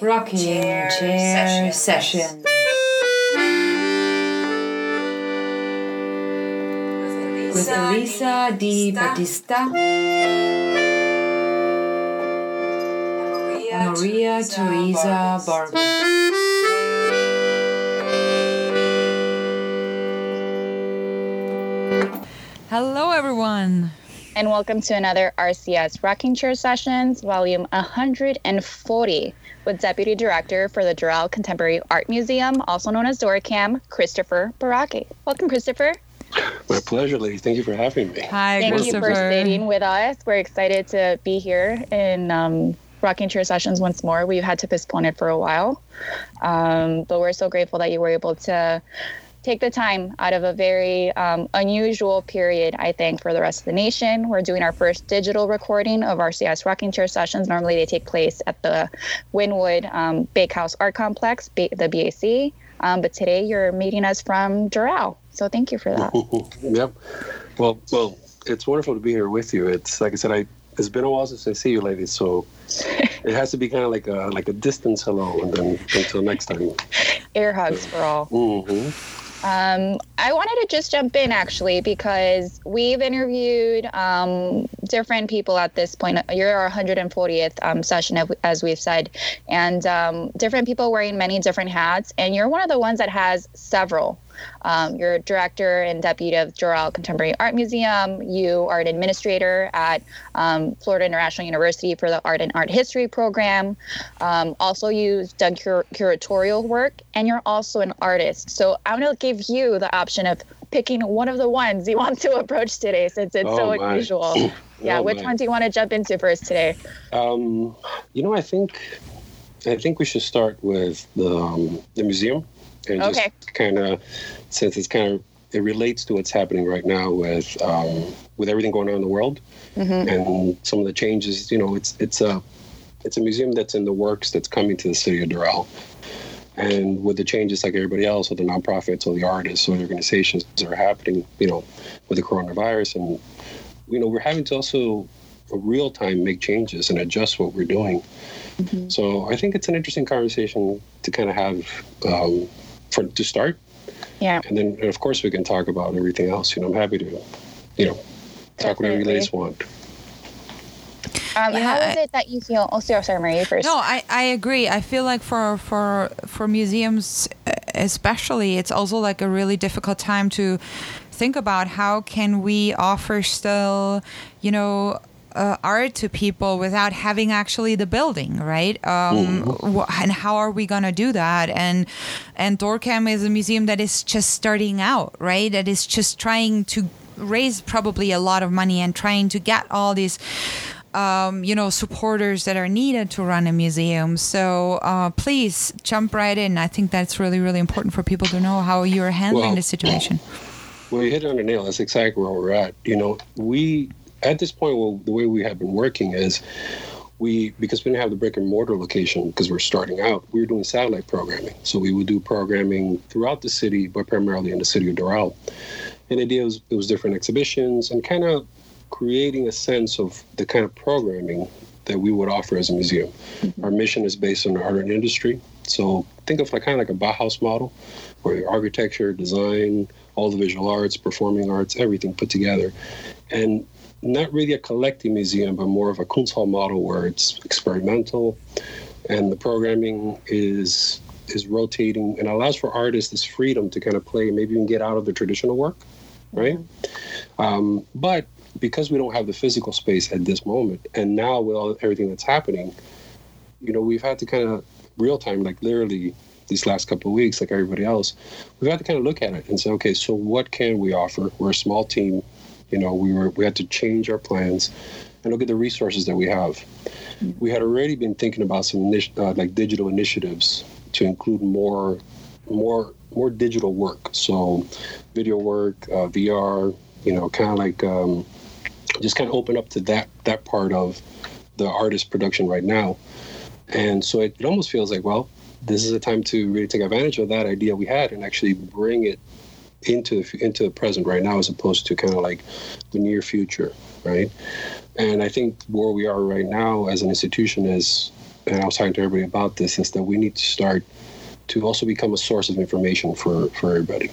Rocking Chair, Chair Sessions. With Elisa Di Battista and Maria Teresa Barber. Hello, everyone. And welcome to another RCS Rocking Chair Sessions, volume 140, with Deputy Director for the Doral Contemporary Art Museum, also known as DORCAM, Christopher Baraki. Welcome, Christopher. My pleasure, lady. Thank you for having me. Hi, Thank Christopher. you for staying with us. We're excited to be here in um, Rocking Chair Sessions once more. We've had to postpone it for a while, um, but we're so grateful that you were able to take the time out of a very um, unusual period, I think, for the rest of the nation. We're doing our first digital recording of our RCS Rocking Chair Sessions. Normally, they take place at the Wynwood um, Bakehouse Art Complex, B- the BAC. Um, but today, you're meeting us from Doral. So thank you for that. yep. Well, well, it's wonderful to be here with you. It's like I said, I it's been a while since I see you, lady. So it has to be kind of like a like a distance hello, and then until next time. Air hugs for all. hmm Um, I wanted to just jump in actually because we've interviewed um, different people at this point. You're our 140th um, session, as we've said, and um, different people wearing many different hats. And you're one of the ones that has several. Um, you're a director and deputy of Doral Contemporary Art Museum. You are an administrator at um, Florida International University for the Art and Art History program. Um, also, you've done cur- curatorial work, and you're also an artist. So I'm going to give you the option of picking one of the ones you want to approach today, since it's so Oh, my. unusual. Yeah, Oh, which my. one do you want to jump into first today? Um, you know, I think I think we should start with the um, the museum and Okay. just kind of since it's kind of it relates to what's happening right now with um, with everything going on in the world Mm-hmm. and some of the changes. You know, it's it's a it's a museum that's in the works that's coming to the city of Doral. And with the changes, like everybody else, with the nonprofits or the artists or the organizations that are happening, you know, with the coronavirus, and you know, we're having to also real time make changes and adjust what we're doing. So I think it's an interesting conversation to kind of have um, for to start, Yeah. and then of course we can talk about everything else. You know, I'm happy to, you know, talk whatever you ladies want. Um, Yeah, how is it that you feel? Oh, sorry, sorry, Marie, first. No, I, I agree. I feel like for for for museums uh, especially, it's also like a really difficult time to think about how can we offer still, you know, uh, art to people without having actually the building, right? Um, wh- and how are we gonna do that? And and Dorcam is a museum that is just starting out, right? That is just trying to raise probably a lot of money and trying to get all these um, you know, supporters that are needed to run a museum. So uh, please jump right in. I think that's really, really important for people to know how you're handling Well, the situation. Well, you hit it on the nail. That's exactly where we're at. You know, we at this point, well, the way we have been working is we because we didn't have the brick and mortar location because we're starting out. We were doing satellite programming, so we would do programming throughout the city, but primarily in the city of Doral. And the idea was it was different exhibitions and kind of creating a sense of the kind of programming that we would offer as a museum. Mm-hmm. Our mission is based on the art and industry. So think of like kind of like a Bauhaus model, where your architecture, design, all the visual arts, performing arts, everything put together, and not really a collecting museum, but more of a Kunsthal model where it's experimental, and the programming is is rotating and allows for artists this freedom to kind of play, maybe even get out of the traditional work, right? Um, but because we don't have the physical space at this moment, and now with all everything that's happening, you know, we've had to kind of real time, like literally these last couple of weeks, like everybody else, we've had to kind of look at it and say, okay, so what can we offer? We're a small team, you know, we were we had to change our plans and look at the resources that we have. We had already been thinking about some uh, like digital initiatives to include more, more, more digital work. So, video work, uh, VR, you know, kind of like um, just kind of open up to that that part of the artist production right now. And so it, it almost feels like, well, this is a time to really take advantage of that idea we had and actually bring it into the, into the present right now, as opposed to kind of like the near future, right? And I think where we are right now as an institution is and I was talking to everybody about this, is that we need to start to also become a source of information for, for everybody.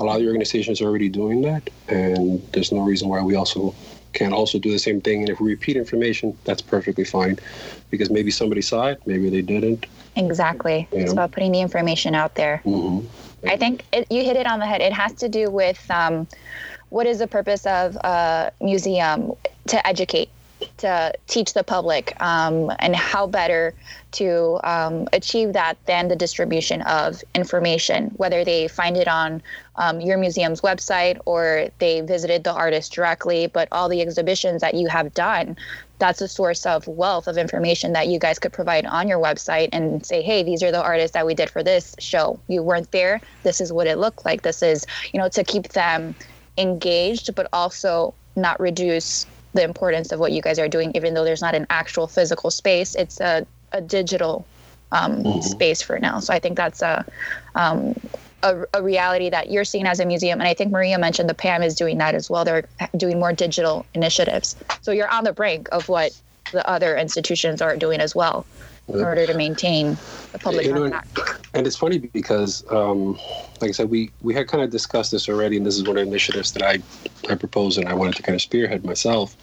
A lot of the organizations are already doing that, and there's no reason why we also can also do the same thing. And if we repeat information, that's perfectly fine, because maybe somebody saw it, maybe they didn't. Exactly. Yeah. It's about putting the information out there. hmm I think it, you hit it on the head. It has to do with um, what is the purpose of a museum to educate, to teach the public, um, and how better to um, achieve that than the distribution of information, whether they find it on um, your museum's website or they visited the artist directly. But all the exhibitions that you have done, that's a source of wealth of information that you guys could provide on your website and say, hey, these are the artists that we did for this show. You weren't there. This is what it looked like. This is, you know, to keep them engaged, but also not reduce the importance of what you guys are doing, even though there's not an actual physical space. It's a, a digital um, space for now. So I think that's a, um, a, a reality that you're seeing as a museum. And I think Maria mentioned the PAMM is doing that as well. They're doing more digital initiatives. So you're on the brink of what the other institutions are doing as well in order to maintain the public You know, contact. And it's funny because, um, like I said, we, we had kind of discussed this already, and this is one of the initiatives that I, I proposed and I wanted to kind of spearhead myself.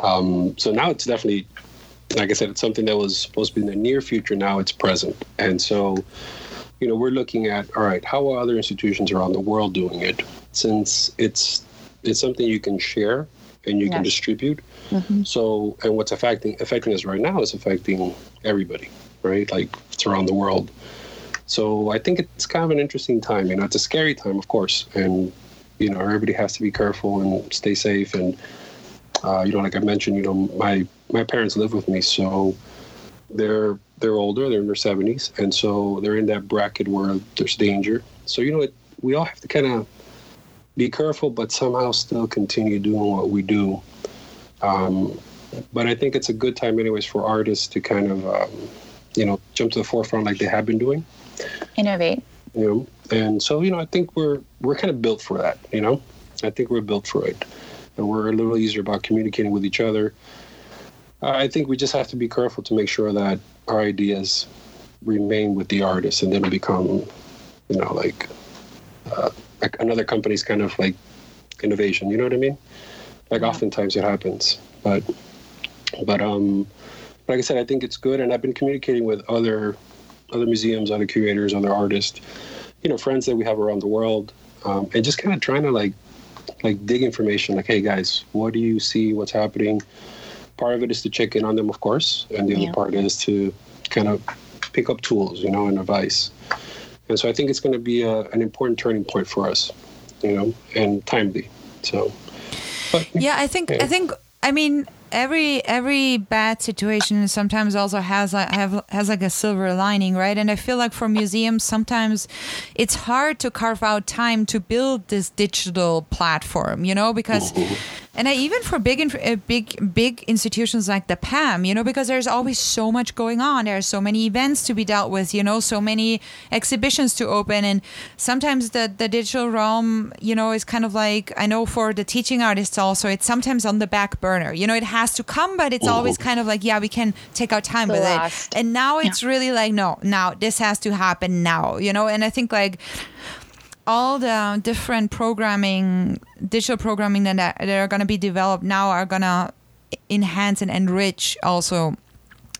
Um, so now it's definitely, like I said, it's something that was supposed to be in the near future. Now it's present. And so, you know, we're looking at, all right, how are other institutions around the world doing it? Since it's it's something you can share and you can Yes. distribute. So, and what's affecting affecting us right now is affecting everybody, right? Like it's around the world. So I think it's kind of an interesting time. You know, it's a scary time, of course, and you know everybody has to be careful and stay safe. And uh, you know, like I mentioned, you know, my my parents live with me, so they're they're older, they're in their seventies, and so they're in that bracket where there's danger. So you know, it, we all have to kind of be careful, but somehow still continue doing what we do. Um, but I think it's a good time, anyways, for artists to kind of, um, you know, jump to the forefront like they have been doing. Innovate. You know, and so you know, I think we're we're kind of built for that. You know, I think we're built for it, and we're a little easier about communicating with each other. I think we just have to be careful to make sure that our ideas remain with the artist and then become, you know, like, uh, like another company's kind of like innovation. You know what I mean? Like oftentimes it happens, but but um, like I said, I think it's good, and I've been communicating with other other museums, other curators, other artists, you know, friends that we have around the world, um, and just kind of trying to like like dig information. Like, hey guys, what do you see? What's happening? Part of it is to check in on them, of course, and the Yeah. other part is to kind of pick up tools, you know, and advice. And so I think it's going to be a, an important turning point for us, you know, and timely. So, but yeah i think i think i mean every every bad situation sometimes also has like have has like a silver lining right and i feel like for museums sometimes it's hard to carve out time to build this digital platform you know because mm-hmm. And I, even for big uh, big big institutions like the PAMM, you know, because there's always so much going on. There are so many events to be dealt with, you know, so many exhibitions to open, and sometimes the the digital realm, you know, is kind of like I know for the teaching artists also, it's sometimes on the back burner. You know, it has to come, but it's always kind of like yeah, we can take our time The with last. it. And now it's really like no, now this has to happen now, you know. And I think like all the different programming, digital programming that that are going to be developed now are going to enhance and enrich also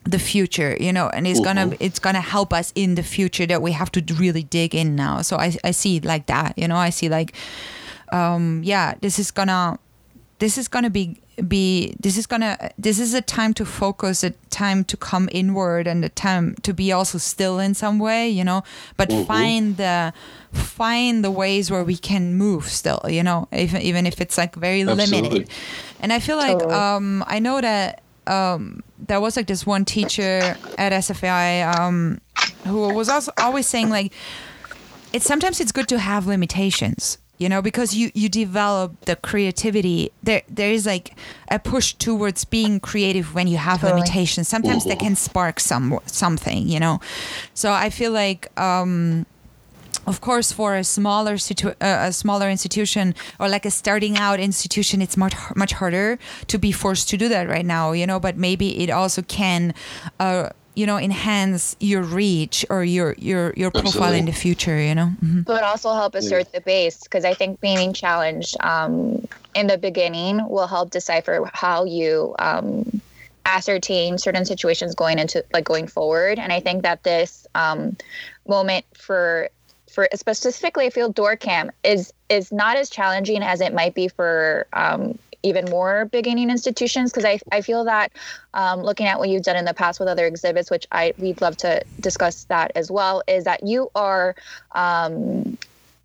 the future you know and it's gonna it's gonna help us in the future that we have to really dig in now. So i, I see it like that you know i see like um yeah this is gonna this is gonna be be this is gonna this is a time to focus a time to come inward and a time to be also still in some way you know? But find the find the ways where we can move still you know? Even even if it's like very Absolutely. limited. And i feel like Totally. um i know that um there was like this one teacher at sfai um who was also always saying like it's sometimes it's good to have limitations you know because you you develop the creativity. There there is like a push towards being creative when you have Totally. limitations. Sometimes they can spark some something you know? So i feel like um of course for a smaller situ- uh, a smaller institution or like a starting out institution it's much much harder to be forced to do that right now you know? But maybe it also can uh, you know enhance your reach or your your your profile Absolutely. in the future you know hmm but also help assert the base because I think being challenged um, in the beginning will help decipher how you um, ascertain certain situations going into like going forward. And I think that this um, moment for for specifically I feel DORCAM is is not as challenging as it might be for um, even more beginning institutions because I, I feel that um, looking at what you've done in the past with other exhibits which i we'd love to discuss that as well is that you are um,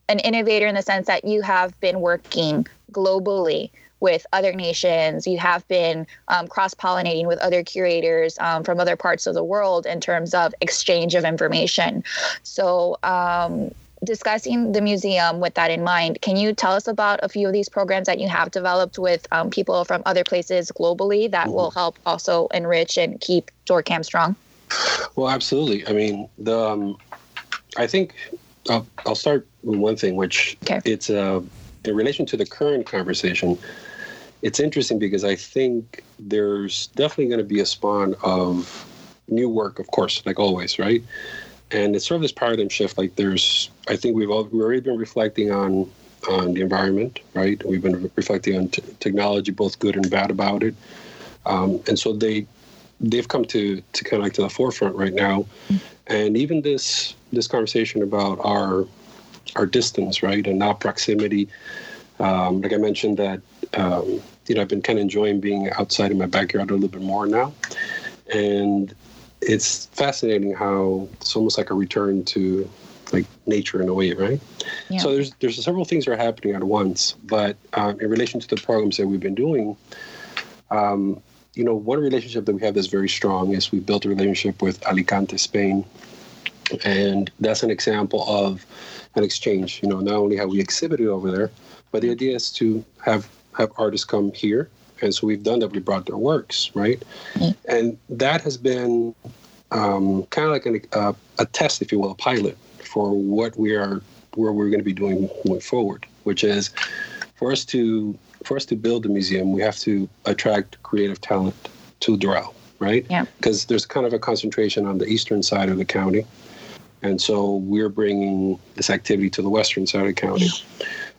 an innovator in the sense that you have been working globally with other nations. You have been um, cross pollinating with other curators um, from other parts of the world in terms of exchange of information. So, um, discussing the museum with that in mind, can you tell us about a few of these programs that you have developed with um, people from other places globally that will help also enrich and keep DORCAM strong? Well, absolutely. I mean, the um, I think I'll, I'll start with one thing, which Okay. it's uh, in relation to the current conversation. It's interesting because I think there's definitely going to be a spawn of new work, of course, like always, right? And it's sort of this paradigm shift. Like there's, I think we've all, we've already been reflecting on on the environment, right? We've been reflecting on t- technology, both good and bad about it. Um, and so they they've come to to kind of like to the forefront right now and even this this conversation about our our distance right and our proximity um, like i mentioned that um, you know i've been kind of enjoying being outside in my backyard a little bit more now and it's fascinating how it's almost like a return to like nature in a way right Yeah. so there's there's several things that are happening at once but um, in relation to the programs that we've been doing um, you know, one relationship that we have that's very strong is we built a relationship with Alicante, Spain. And that's an example of an exchange. You know, not only have we exhibited over there, but the idea is to have have artists come here. And so we've done that. We brought their works, right? And that has been um, kind of like an, uh, a test, if you will, a pilot for what we are, where we're going to be doing going forward, which is for us to for us to build a museum, we have to attract creative talent to Doral, right? Yeah. Because there's kind of a concentration on the eastern side of the county, and so we're bringing this activity to the western side of the county.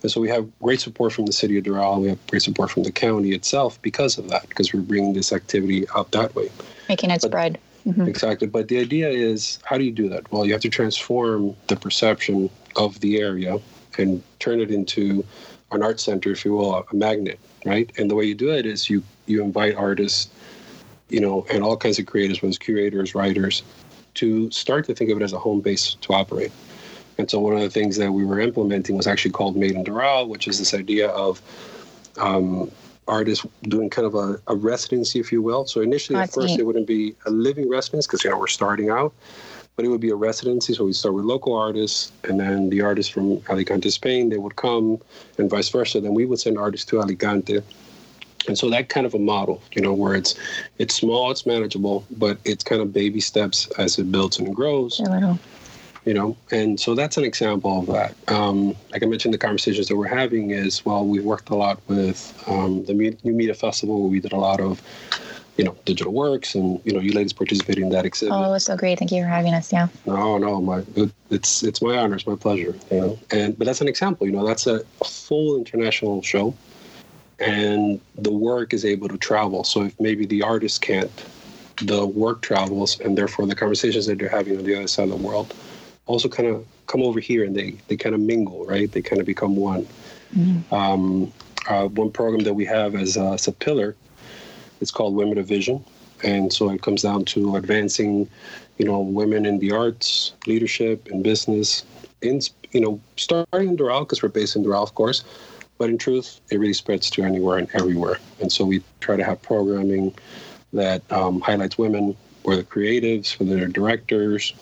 And so we have great support from the city of Doral. We have great support from the county itself because of that, because we're bringing this activity out that way. Making it But- spread. Mhm. Exactly. But the idea is how do you do that? Well, you have to transform the perception of the area and turn it into an art center, if you will, a magnet, right? And the way you do it is you you invite artists, you know, and all kinds of creators, whether it's curators, writers, to start to think of it as a home base to operate. And so one of the things that we were implementing was actually called Made in Doral, which is this idea of um, artists doing kind of a, a residency, if you will. So initially, Oh, at first, neat. it wouldn't be a living residence because you know we're starting out, but it would be a residency. So we start with local artists, and then the artists from Alicante, Spain, they would come, and vice versa. Then we would send artists to Alicante. And so that kind of a model, you know, where it's it's small, it's manageable, but it's kind of baby steps as it builds and grows little. You know? And so that's an example of that. Um, like i mentioned the conversations that we're having is well we've worked a lot with um, the new media festival. Where we did a lot of you know digital works and you know you ladies participated in that exhibit. Oh, it was so great. Thank you for having us. Yeah. no no my it, it's it's my honor. It's my pleasure you know? And but that's an example you know? That's a full international show and the work is able to travel. So if maybe the artist can't the work travels and therefore the conversations that they're having on the other side of the world also kind of come over here and they they kind of mingle right? They kind of become one. Um, uh, one program that we have as, uh, a pillar. It's called women of vision. And so it comes down to advancing you know women in the arts leadership and business in you know starting in Doral because we're based in Doral of course. But in truth it really spreads to anywhere and everywhere. And so we try to have programming that um, highlights women whether creatives whether they're directors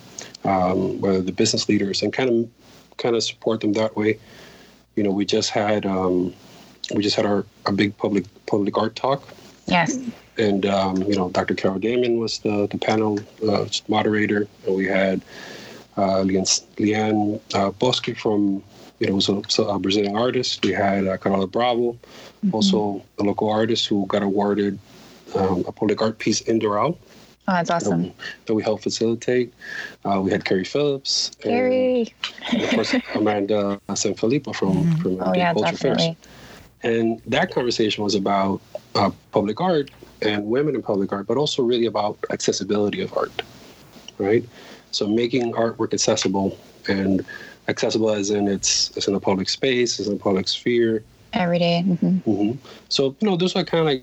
um, whether the business leaders and kind of kind of support them that way you know we just had um, we just had our a big public public art talk Yes. and um, you know Dr. Carol Damian was the the panel uh, moderator, and we had uh, Leanne, Leanne uh, Bosque from you know was a, so a Brazilian artist. We had uh, Carola Bravo, also a local artist who got awarded um, a public art piece in Doral. Oh, that's awesome. that we helped facilitate. Uh, we had Carrie Phillips, and, and of course Amanda Sanfilippo from from Oh Gay yeah, Culture Fairs. definitely. And that conversation was about uh, public art and women in public art, but also really about accessibility of art, right? So making artwork accessible and accessible as in it's, it's in a public space, it's in a public sphere. Every day. Mhm. hmm So you know, those are kind of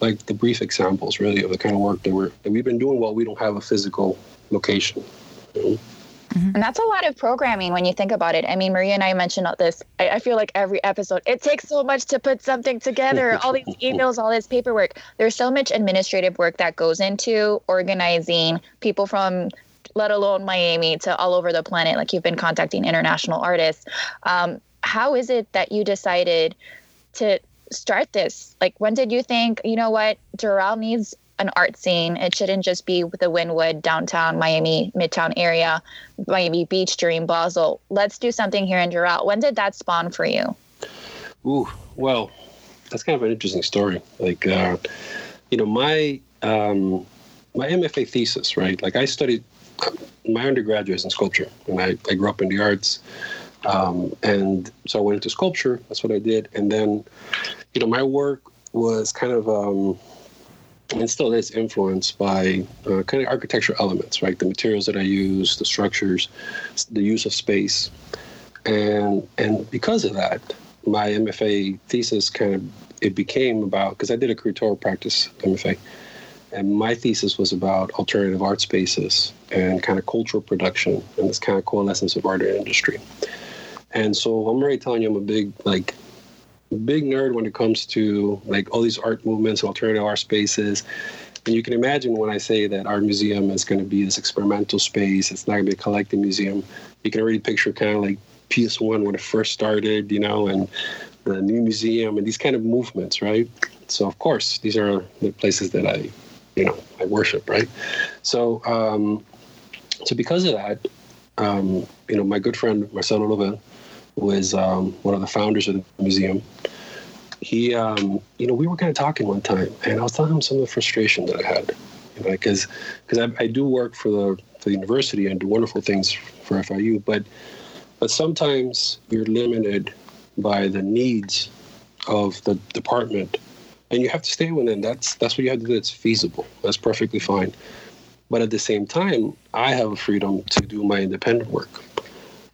like like the brief examples, really, of the kind of work that we're that we've been doing while we don't have a physical location. you know? And that's a lot of programming when you think about it. I mean, Maria and I mentioned this. I, I feel like every episode, it takes so much to put something together. all these emails, all this paperwork. There's so much administrative work that goes into organizing people from, let alone Miami, to all over the planet. Like you've been contacting international artists. Um, how is it that you decided to start this? Like, when did you think, you know what, Doral needs an art scene. It shouldn't just be the Wynwood, downtown Miami, Midtown area, Miami Beach, during Basel. Let's do something here in Doral. When did that spawn for you? Ooh, well, that's kind of an interesting story. Like, uh, you know, my um, my MFA thesis, right? Like, I studied my undergraduate in sculpture, and I, I grew up in the arts, um, and so I went into sculpture. That's what I did, and then, you know, my work was kind of um, and still is influenced by uh, kind of architectural elements, right? The materials that I use, the structures, the use of space, and and because of that, my MFA thesis kind of it became about because I did a curatorial practice MFA, and my thesis was about alternative art spaces and kind of cultural production and this kind of coalescence of art and industry. And so I'm already telling you, I'm a big like big nerd when it comes to like all these art movements, alternative art spaces. And you can imagine when I say that our museum is going to be this experimental space, it's not going to be a collecting museum. You can already picture kind of like PS1 when it first started, you know, and the new museum and these kind of movements, right? So of course, these are the places that I, you know, I worship, right? So, um, so because of that, um, you know, my good friend Marcelo Llobell, is um, one of the founders of the museum, he, um, you know, we were kind of talking one time, and I was telling him some of the frustration that I had, you know, because because I, I do work for the for the university and do wonderful things for FIU, but but sometimes you're limited by the needs of the department, and you have to stay within. That's that's what you have to do. It's feasible. That's perfectly fine. But at the same time, I have a freedom to do my independent work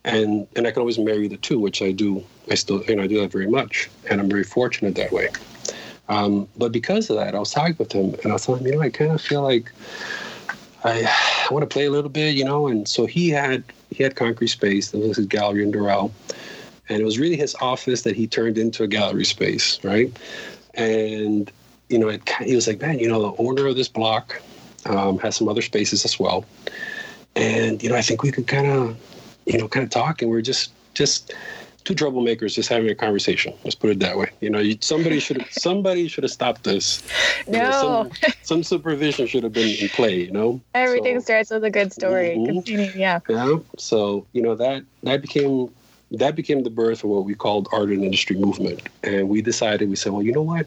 and and I can always marry the two, which I do. I still, you know, I do that very much, and I'm very fortunate that way. Um, but because of that, I was talking with him, and I was telling him, you know, I kind of feel like I, I want to play a little bit, you know. And so he had he had concrete space. That was his gallery in Doral, and it was really his office that he turned into a gallery space, right? And you know, it, he was like, man, you know, the owner of this block um, has some other spaces as well, and you know, I think we could kind of you know, kind of talking. we're just just two troublemakers just having a conversation. Let's put it that way. You know, you, somebody should somebody should have stopped this. You know, No, some, some supervision should have been in play. You know, everything So- starts with a good story. Mhm. Yeah. yeah. So you know that that became that became the birth of what we called art and industry movement, and we decided we said, well, you know what?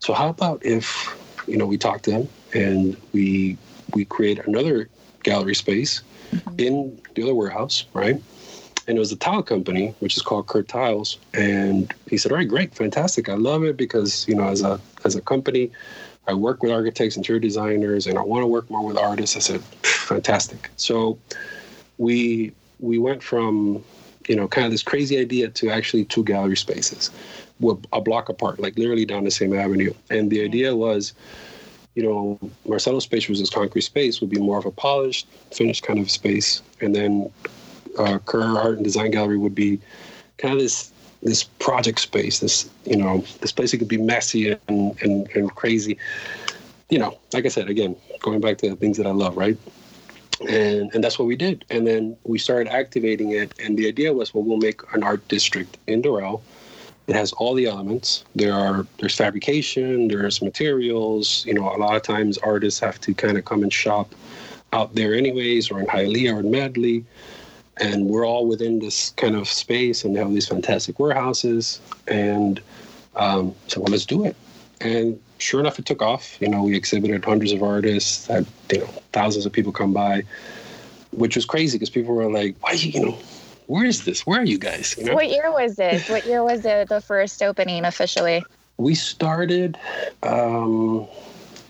So how about if you know we talk to them and we we create another gallery space mm-hmm. in the other warehouse, right? And it was a tile company, which is called Kurt Tiles. And he said, "All right, great, fantastic. I love it because you know, as a as a company, I work with architects, interior designers, and I want to work more with artists." I said, "Fantastic." So we we went from you know kind of this crazy idea to actually two gallery spaces, well, a block apart, like literally down the same avenue. And the idea was you know, Marcelo's space this concrete space would be more of a polished, finished kind of space, and then uh, Kerr Art and Design Gallery would be kind of this this project space, this you know, this place that could be messy and, and and crazy. You know, like I said, again, going back to the things that I love, right? And and that's what we did, and then we started activating it, and the idea was, well, we'll make an art district in Doral. It has all the elements. There are there's fabrication, there's materials. You know, a lot of times artists have to kind of come and shop out there anyways, or in Hialeah or in Medley. And we're all within this kind of space and have these fantastic warehouses. And um, so, well, let's do it. and sure enough, it took off. You know, we exhibited hundreds of artists, had you know thousands of people come by, which was crazy because people were like, "Why you know?" Where is this? Where are you guys? You know? What year was this? What year was it the first opening officially? We started um,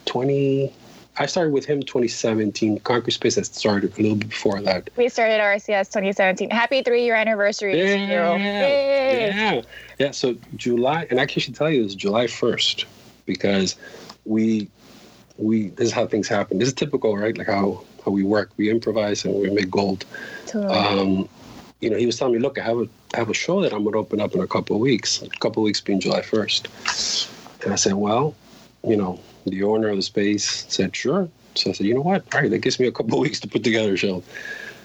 20. I started with him 2017. Concrete Space had started a little bit before that. We started RCS 2017. Happy three year anniversary. to you. Yeah, yeah, yeah. So July, and I can actually tell you it's July 1st because we we this is how things happen. This is typical, right? Like how how we work. We improvise and we make gold. Totally. Um, you know, he was telling me, look, I have a I have a show that I'm going to open up in a couple of weeks. A couple of weeks being July 1st. And I said, well, you know, the owner of the space said, sure. So I said, you know what? All right, that gives me a couple of weeks to put together a show.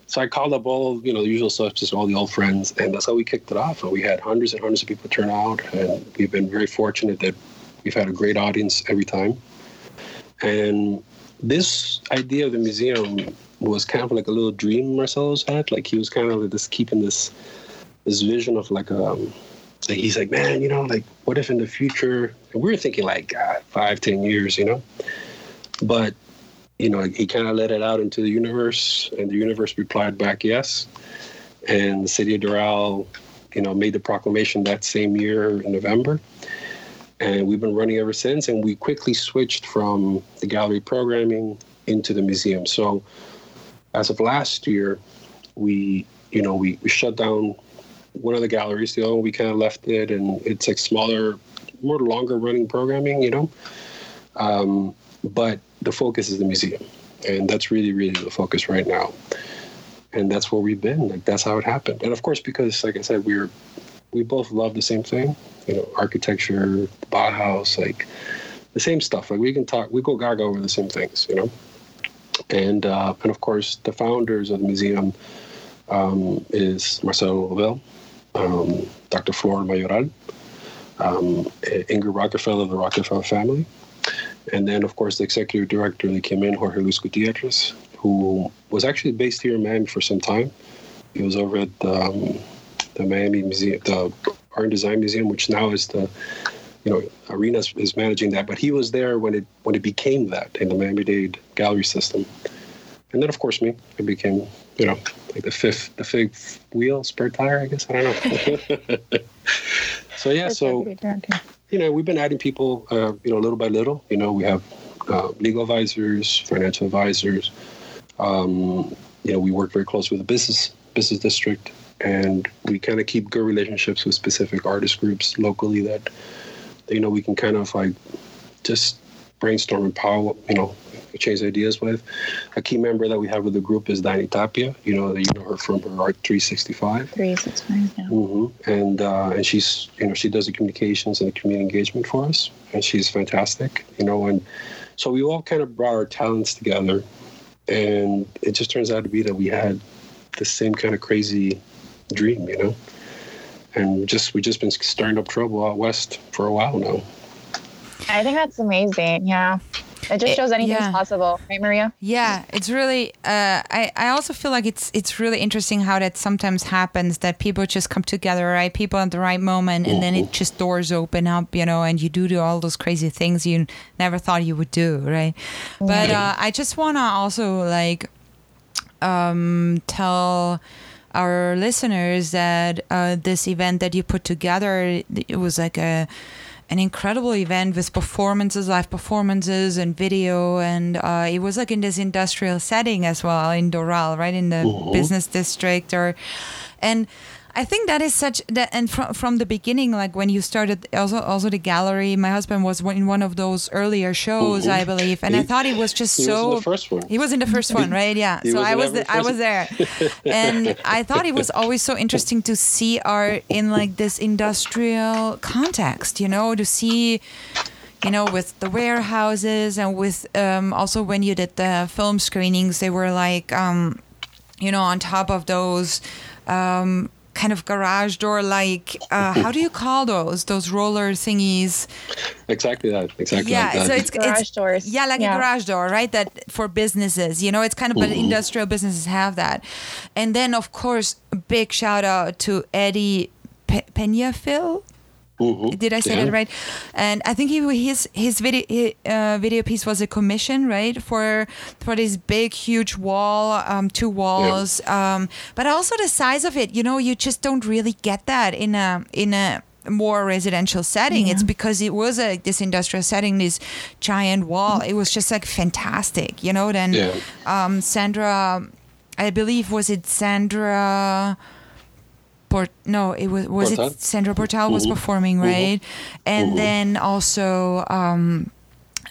So I called up all, you know, the usual suspects, all the old friends, and that's how we kicked it off. And we had hundreds and hundreds of people turn out, and we've been very fortunate that we've had a great audience every time. And this idea of the museum was kind of like a little dream Marcelo's had. Like he was kind of just keeping this this vision of like um like he's like, man, you know, like what if in the future and we were thinking like God, five, ten years, you know? But you know, he kind of let it out into the universe, and the universe replied back yes. And the city of Doral, you know, made the proclamation that same year in November. And we've been running ever since. And we quickly switched from the gallery programming into the museum. So as of last year, we, you know, we, we shut down one of the galleries. The other one we kind of left it, and it's like smaller, more longer running programming, you know. Um, but the focus is the museum, and that's really, really the focus right now. And that's where we've been. Like that's how it happened. And of course, because like I said, we're we both love the same thing, you know, architecture, Bauhaus, like the same stuff. Like we can talk, we go gaga over the same things, you know. And uh, and of course, the founders of the museum um, is Marcelo Llobell, um, Dr. Flor Mayoral, um, Ingrid Rockefeller of the Rockefeller family, and then of course the executive director that came in, Jorge Luis Gutierrez, who was actually based here in Miami for some time. He was over at um, the Miami Museum, the Art and Design Museum, which now is the you know Arenas is managing that, but he was there when it when it became that in the Miami Dade gallery system. And then of course me, I became you know like the fifth the fifth wheel spare tire, I guess I don't know. so yeah, so you know we've been adding people uh, you know little by little. You know we have uh, legal advisors, financial advisors. Um, you know we work very close with the business business district and we kind of keep good relationships with specific artist groups locally that you know we can kind of like just brainstorm and power you know exchange ideas with a key member that we have with the group is Dani Tapia you know you know her from her art 365 Three, six, five, yeah. hmm and uh, and she's you know she does the communications and the community engagement for us and she's fantastic you know and so we all kind of brought our talents together and it just turns out to be that we had the same kind of crazy dream, you know. And just we just been stirring up trouble out west for a while now. I think that's amazing. Yeah. It just shows anything's yeah. possible, right, Maria? Yeah, it's really. Uh, I I also feel like it's it's really interesting how that sometimes happens that people just come together, right? People at the right moment, and then it just doors open up, you know, and you do do all those crazy things you never thought you would do, right? But uh, I just wanna also like um, tell our listeners that uh, this event that you put together it was like a an incredible event with performances live performances and video and uh, it was like in this industrial setting as well in doral right? In the business district or and I think that is such that, and from from the beginning, like when you started, also also the gallery. My husband was in one of those earlier shows, I believe, and I thought it was just he was in so. the first one. He was in the first one, right? Yeah. He so I was the, I was there, and I thought it was always so interesting to see art in like this industrial context. You know, to see you know, with the warehouses and with um, also when you did the film screenings, they were like, um, you know, on top of those um, kind of garage door like, uh, how do you call those? Those roller thingies. Exactly that. Exactly Yeah, like that. so it's Garage it's, doors. Yeah, like Yeah. a garage door, right? That for businesses, you know, it's kind of but Mm-hmm. industrial businesses have that. And then of course, big shout out to Eddie Pe- Peñafiel. Mhm. Did I say Yeah. that right? And I think he his his video uh, video piece was a commission, right, for for this big huge wall, um, two walls, um, but also the size of it. You know, you just don't really get that in a in a more residential setting. It's because it was a this industrial setting, this giant wall. It was just like fantastic, you know. Then Yeah. um, Sandra, I believe was it Sandra. Port, no, it was was Portal? it Sandra Portal was Mhm. performing, Mhm. right? And Mhm. then also um,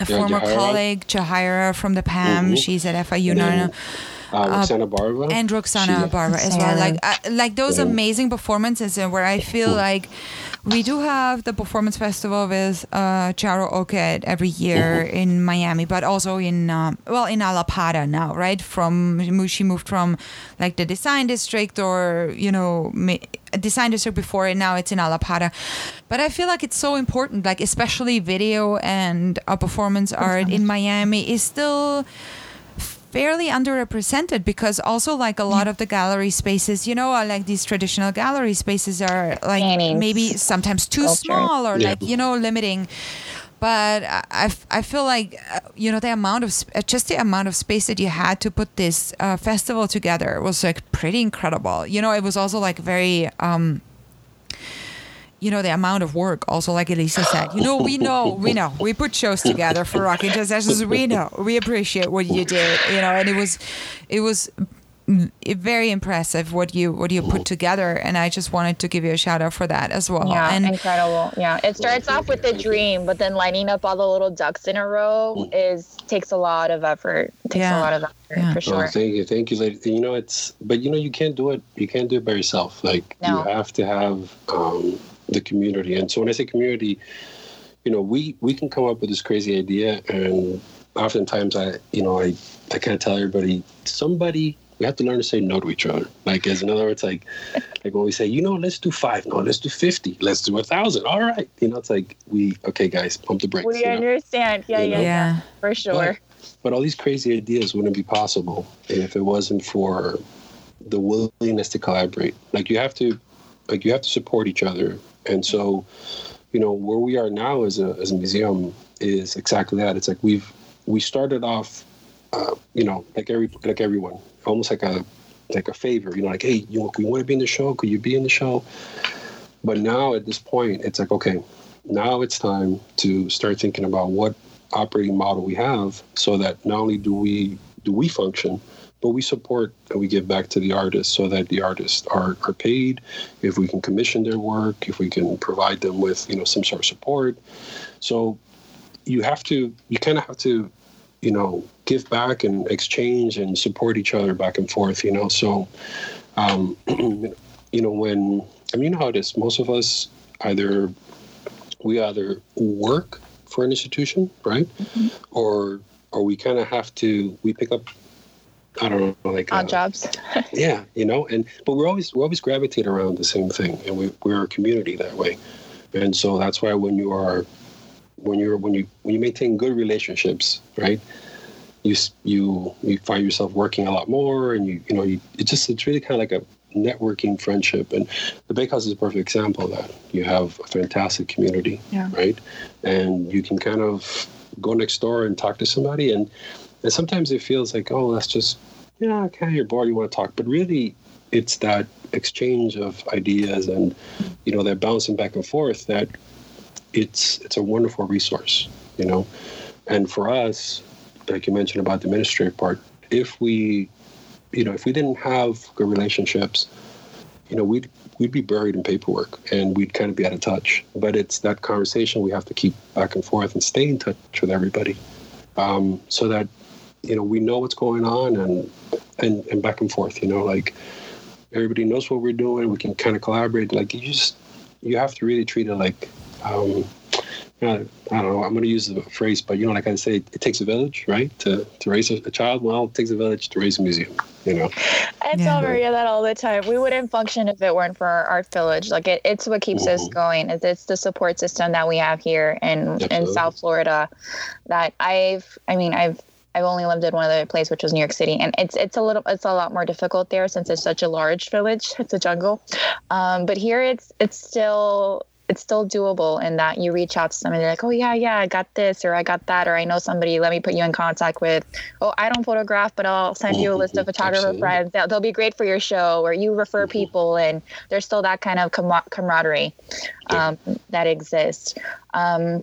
a Yeah, former Jahira. colleague, Jahira from the PAMM. Mhm. She's at FIU Yeah. now. Uh, Roxana Barba. And Roxana She- Barber as well. Like uh, like those Yeah. amazing performances and where I feel like we do have the performance festival with uh, Charo Oquet every year Mm-hmm. in Miami, but also in um, well in Allapattah now, right? From she moved from like the design district or you know design district before, and now it's in Allapattah. But I feel like it's so important, like especially video and uh, performance art in Miami is still fairly underrepresented because also like a lot of the gallery spaces you know are like these traditional gallery spaces are like Paintings. maybe sometimes too Culture. small or Yeah. like you know limiting but I, I feel like uh, you know the amount of sp- uh, just the amount of space that you had to put this uh, festival together was like pretty incredible you know it was also like very um you know the amount of work also like elisa said you know we know we know we put shows together for rocking jazz sessions we know we appreciate what you did you know and it was it was mm, very impressive what you what you put together and i just wanted to give you a shout out for that as well Yeah, and incredible. Yeah, it starts off with the dream, but then lining up all the little ducks in a row is takes a lot of effort. Takes Yeah. a lot of effort Yeah. for Oh, sure. thank you, thank you, lady. You know, it's but you know you can't do it. You can't do it by yourself. Like No. you have to have um, the community. And so when I say community, you know, we we can come up with this crazy idea, and oftentimes I, you know, I I can't tell everybody. Somebody we have to learn to say no to each other. Like as in other words, like like when we say, you know, let's do five. No, let's do fifty. Let's do a thousand. All right. You know, it's like we okay, guys, pump the brakes. We you know? understand. Yeah, You yeah, know? yeah, yeah for sure. But all these crazy ideas wouldn't be possible if it wasn't for the willingness to collaborate. Like you have to, like you have to support each other. And so, you know, where we are now as a as a museum is exactly that. It's like we've we started off, uh, you know, like every like everyone, almost like a like a favor. You know, like hey, you, you want to be in the show? Could you be in the show? But now at this point, it's like okay, now it's time to start thinking about what operating model we have so that not only do we do we function but we support and we give back to the artists so that the artists are, are paid. If we can commission their work if we can provide them with you know some sort of support. So you have to you kind of have to you know give back and exchange and support each other back and forth you know? So um, you know when i mean you know how it is. Most of us either we either work for an institution, right? Or or we kind of have to we pick up I don't know like Odd uh, jobs. yeah, you know, and but we're always we always gravitate around the same thing, and we we're a community that way, and so that's why when you are when you're when you when you maintain good relationships, right? You you you find yourself working a lot more, and you you know you it just it's really kind of like a networking friendship, and the Bakehouse is a perfect example of that. You have a fantastic community, Yeah. right? And you can kind of go next door and talk to somebody, and and sometimes it feels like oh that's just yeah, okay, you're bored, you want to talk. But really, it's that exchange of ideas and, you know, that bouncing back and forth that it's it's a wonderful resource, you know. And for us, like you mentioned about the administrative part, if we, you know, if we didn't have good relationships, you know, we'd we'd be buried in paperwork and we'd kind of be out of touch. But it's that conversation we have to keep back and forth and stay in touch with everybody, um, so that you know we know what's going on and and and back and forth. You know, like everybody knows what we're doing. We can kind of collaborate. Like you just you have to really treat it like. Um, uh, I don't know. I'm going to use the phrase, but you know, like I say, it takes a village, right, to to raise a, a child. Well, it takes a village to raise a museum. You know. I Yeah. tell Maria that all the time. We wouldn't function if it weren't for our art village. Like it, it's what keeps us Mhm. going. It's, it's the support system that we have here in in South Florida. That I've, I mean, I've I've only lived in one other place, which was New York City, and it's it's a little it's a lot more difficult there since it's such a large village. It's a jungle, um, but here it's it's still it's still doable in that you reach out to somebody like, oh yeah, yeah, I got this or I got that or I know somebody. Let me put you in contact with. Oh, I don't photograph, but I'll send you a list of photographer Absolutely. friends. They'll, they'll be great for your show. Or you refer Mhm. people, and there's still that kind of camaraderie Yeah. um, that exists. Um,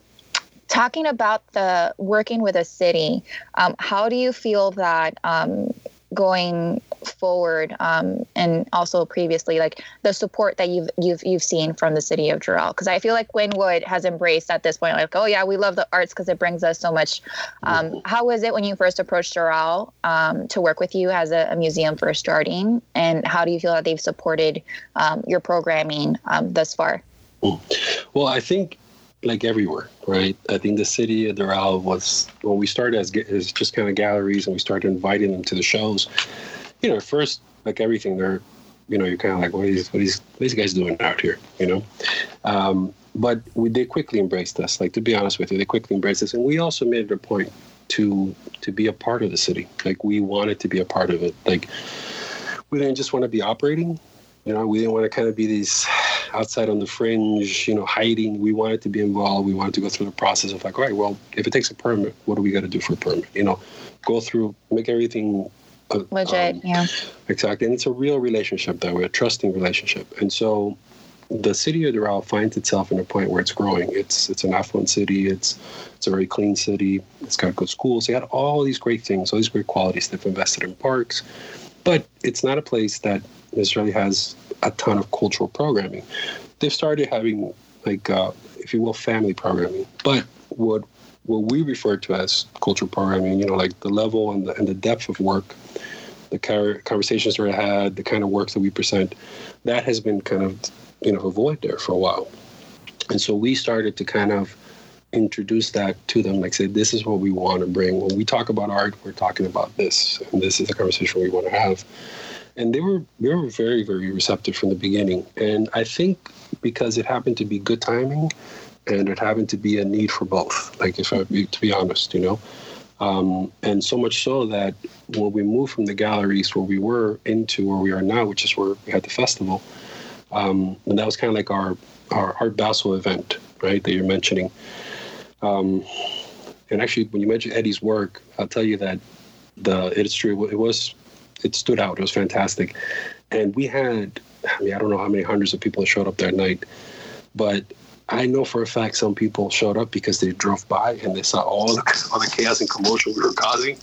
talking about the working with a city, um, how do you feel that um, going forward um, and also previously like the support that you've you've you've seen from the city of Doral because I feel like Wynwood has embraced at this point like oh yeah we love the arts because it brings us so much um, how was it when you first approached Doral um, to work with you as a, a museum first starting? And how do you feel that they've supported um, your programming um, thus far? Well, I think like everywhere, right? I think the city of Doral was when we started as, as just kind of galleries and we started inviting them to the shows. You know, first, like everything, they're, you know, you're kind of like, what these, what these, what these guys doing out here? You know, um, but we they quickly embraced us. Like to be honest with you, they quickly embraced us, and we also made it a point to to be a part of the city. Like we wanted to be a part of it. Like we didn't just want to be operating. You know, we didn't want to kind of be these outside on the fringe, you know, hiding. We wanted to be involved. We wanted to go through the process of like, all right, well, if it takes a permit, what do we got to do for a permit? You know, go through, make everything uh, legit um, yeah Exactly. And it's a real relationship that way, a trusting relationship. And so the city of Doral finds itself in a point where it's growing. It's it's an affluent city. It's it's a very clean city. It's got good schools. They got all these great things, all these great qualities. They've invested in parks, but it's not a place that necessarily has a ton of cultural programming. They've started having like, uh, if you will, family programming. But what what we refer to as cultural programming, you know, like the level and the, and the depth of work the conversations that I had, the kind of work that we present, that has been kind of, you know, a void there for a while. And so we started to kind of introduce that to them, like say, this is what we want to bring. When we talk about art, we're talking about this, and this is the conversation we want to have. And they were they were very very receptive from the beginning. And I think because it happened to be good timing, and it happened to be a need for both. Like if I to be honest, you know. Um, and so much so that when we moved from the galleries where we were into where we are now, which is where we had the festival, um, and that was kind of like our our Art Basel event, right? That you're mentioning. Um, and actually, when you mention Eddie's work, I'll tell you that the it is true. It was it stood out. It was fantastic, and we had I mean I don't know how many hundreds of people showed up that night, but I know for a fact some people showed up because they drove by and they saw all the, all the chaos and commotion we were causing.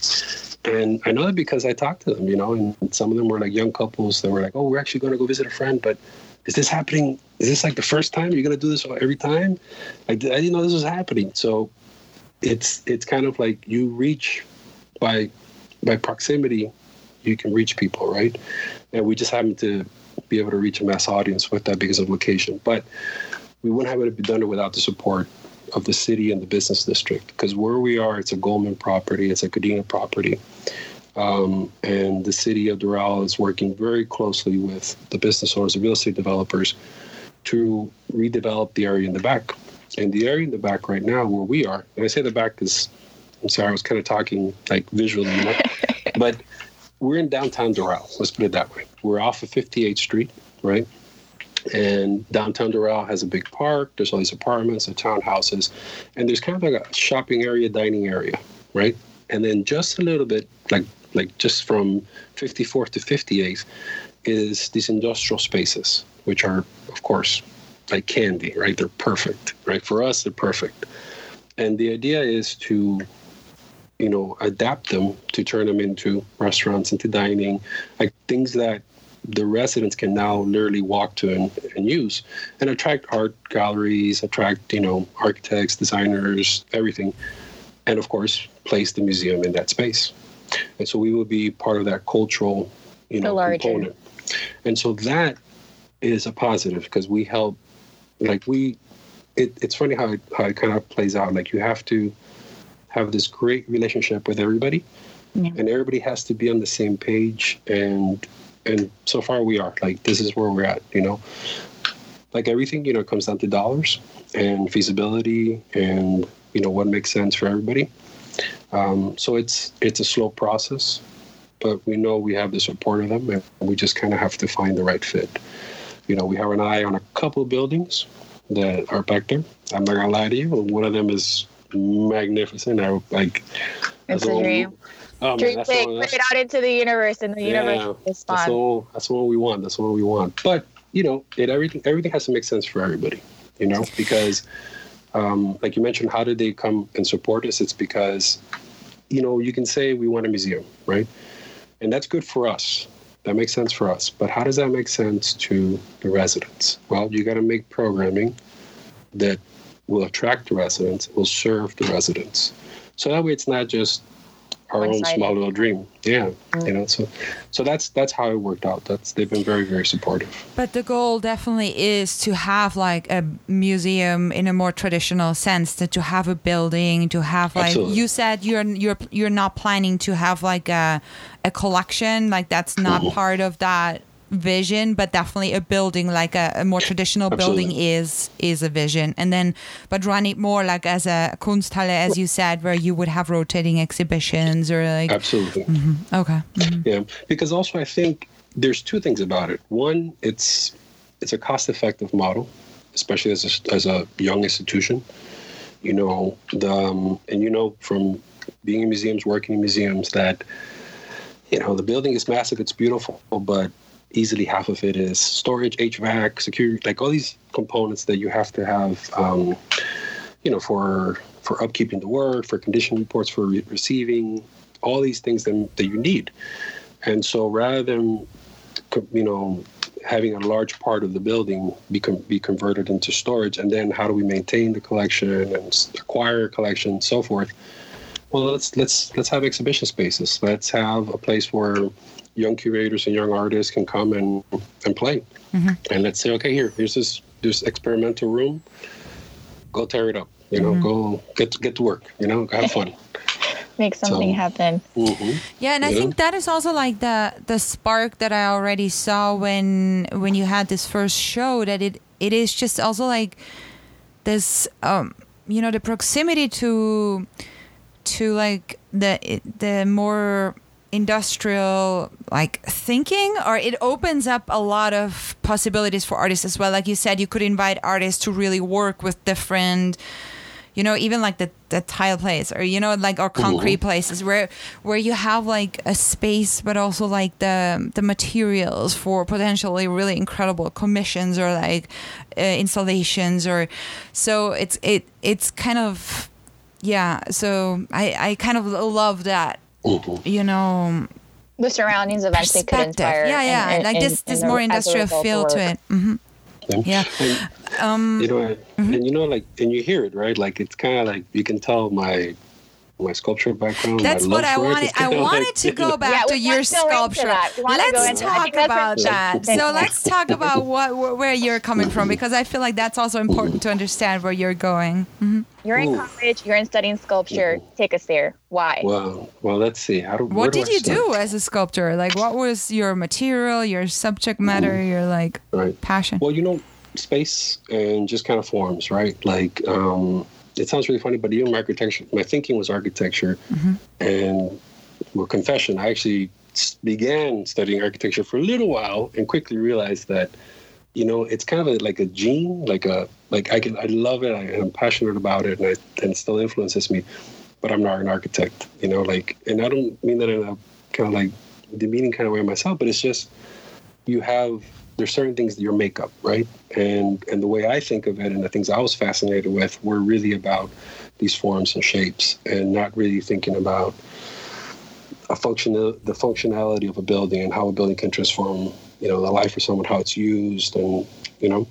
And I know that because I talked to them, you know, and some of them were like young couples that were like, oh, we're actually going to go visit a friend, but is this happening? Is this like the first time you're going to do this every time? I, I didn't know this was happening. So it's it's kind of like you reach by by proximity, you can reach people, right? And we just happen to be able to reach a mass audience with that because of location. But we wouldn't have it done it without the support of the city and the business district. Because where we are, it's a Goldman property, it's a Codina property. Um, and the city of Doral is working very closely with the business owners, the real estate developers, to redevelop the area in the back. And the area in the back right now, where we are, and I say the back because I'm sorry, I was kind of talking like visually, but we're in downtown Doral. Let's put it that way. We're off of 58th Street, right? And downtown Doral has a big park. There's all these apartments and townhouses, and there's kind of like a shopping area, dining area, right? And then just a little bit, like like just from 54th to 58th, is these industrial spaces, which are, of course, like candy, right? They're perfect, right? For us, they're perfect. And the idea is to, you know, adapt them to turn them into restaurants, into dining, like things that the residents can now literally walk to and, and use and attract art galleries, attract, you know, architects, designers, everything. And of course, place the museum in that space. And so we will be part of that cultural, you know, component. And so that is a positive because we help, like we, it, it's funny how it, how it kind of plays out. Like you have to have this great relationship with everybody, Yeah. and everybody has to be on the same page. And and so far we are. Like this is where we're at. You know, like everything, you know, comes down to dollars and feasibility, and you know what makes sense for everybody. Um, so it's it's a slow process, but we know we have the support of them, and we just kind of have to find the right fit. You know, we have an eye on a couple of buildings, that are back there. I'm not gonna lie to you. One of them is magnificent. I like. It's a dream. Oh, man, Dream that's big, put it out into the universe, and the universe will that's one, that's one we want. That's what we want. But you know, it everything everything has to make sense for everybody. You know, because um, like you mentioned, how did they come and support us? It's because you know you can say we want a museum, right? And that's good for us. That makes sense for us. But how does that make sense to the residents? Well, you got to make programming that will attract the residents, will serve the residents. So that way, it's not just our own One-sided. small little dream. Yeah, you know. So, so that's that's how it worked out. That's they've been very very supportive. But the goal definitely is to have like a museum in a more traditional sense, that to have a building, to have like Absolutely. you said you're you're you're not planning to have like a a collection, like that's not Mm-hmm. part of that vision, but definitely a building like a, a more traditional building is is a vision. And then but run it more like as a Kunsthalle as you said where you would have rotating exhibitions or like Absolutely. okay. Mhm. Yeah, because also I think there's two things about it. One, it's it's a cost-effective model, especially as a, as a young institution. You know, the um, and you know from being in museums, working in museums, that you know the building is massive, it's beautiful, but easily half of it is storage, HVAC, security, like all these components that you have to have. Um, you know, for for upkeeping the work, for condition reports, for re- receiving all these things that, that you need. And so rather than, you know, having a large part of the building be, be converted into storage, and then how do we maintain the collection and acquire a collection and so forth? Well, let's let's let's have exhibition spaces. Let's have a place where young curators and young artists can come and and play. And let's say, okay, here, here's this this experimental room. Go tear it up. You know, go get get to work. You know, have fun. Make something So- happen. hmm Yeah, and I You think that is also like the the spark that I already saw when when you had this first show that it it is just also like this um you know the proximity to to like the the more industrial like thinking or it opens up a lot of possibilities for artists as well. Like you said you could invite artists to really work with different you know even like the, the tile place or you know like or concrete places where where you have like a space but also like the the materials for potentially really incredible commissions or like uh, installations or so it's it it's kind of yeah so i i kind of love that hmm you know The surroundings eventually could perspective inspire. yeah yeah and- and- like this and- this more industrial feel to work. it hmm yeah And, you know, and you know, like, and you hear it, right? Like, it's kind of like you can tell my my sculpture background. That's love what I wanted. I wanted to go back Yeah, to your wanna go into sculpture. that. We wanna Let's into that. I talk about that. So let's talk about what where you're coming from because I feel like that's also important to understand where you're going. Mhm. You're in Ooh. college. You're in studying sculpture. Take us there. Why? Well, well, let's see. How do? What did I you start? do as a sculptor? Like, what was your material, your subject matter, your like Right. passion? Well, you know, space and just kind of forms, right? Like, um, it sounds really funny, but even my architecture, my thinking was architecture. Mm-hmm. And well, confession, I actually began studying architecture for a little while and quickly realized that, you know, it's kind of a, like a gene, like a, like I can, I love it. I, am passionate about it and, I, and it still influences me, but I'm not an architect, you know, like, and I don't mean that in a kind of like demeaning kind of way myself, but it's just, you have there's certain things that your makeup, right? And and the way I think of it and the things I was fascinated with were really about these forms and shapes and not really thinking about a functional the functionality of a building and how a building can transform, you know, the life of someone, how it's used and you know.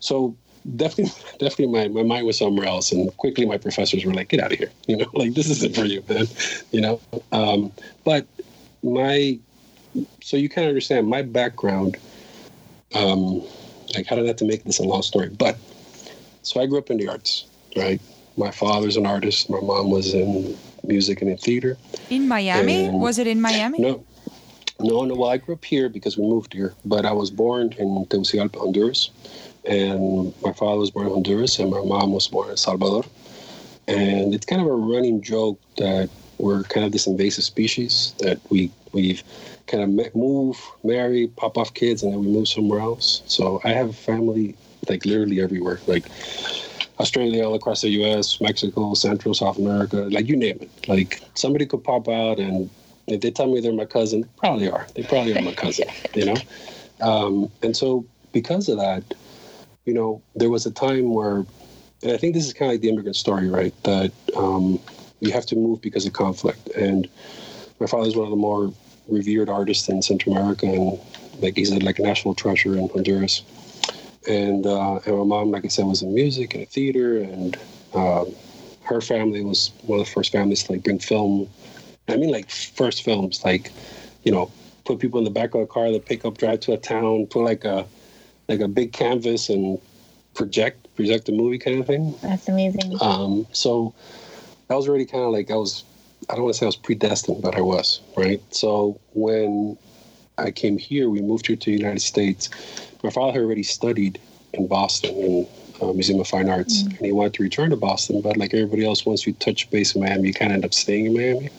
So definitely definitely my, my mind was somewhere else and quickly my professors were like, get out of here. You know, like this isn't for you, man. You know. Um, but my so you of understand my background. Um, like how did I have to make this a long story? But so I grew up in the arts, right? My father's an artist. My mom was in music and in theater. In Miami? And- Was it in Miami? No, no, no. Well, I grew up here because we moved here, but I was born in Tegucigalpa, Honduras, and my father was born in Honduras, and my mom was born in Salvador. And it's kind of a running joke that we're kind of this invasive species that we we've kind of move, marry, pop off kids, and then we move somewhere else. So I have family like literally everywhere, like Australia, all across the U.S., Mexico, Central, South America, like you name it. Like somebody could pop out, and if they tell me they're my cousin, they probably are. They probably are my cousin, you know. Um, and so because of that, you know, there was a time where, and I think this is kind of like the immigrant story, right? That um, you have to move because of conflict. And my father's one of the more revered artist in Central America, and like he's like a national treasure in Honduras. And uh, and my mom, like I said, was in music and theater, and uh, her family was one of the first families to like bring film. I mean, like first films, like you know, put people in the back of a car, the pickup drive to a town, put like a like a big canvas and project project a movie kind of thing. That's amazing. Um, so that was already kind of like I was. I don't want to say I was predestined, but I was right. So when I came here, we moved here to the United States. My father already studied in Boston in uh, Museum of Fine Arts, Mm. and he wanted to return to Boston. But like everybody else, once you touch base in Miami, you kind of end up staying in Miami.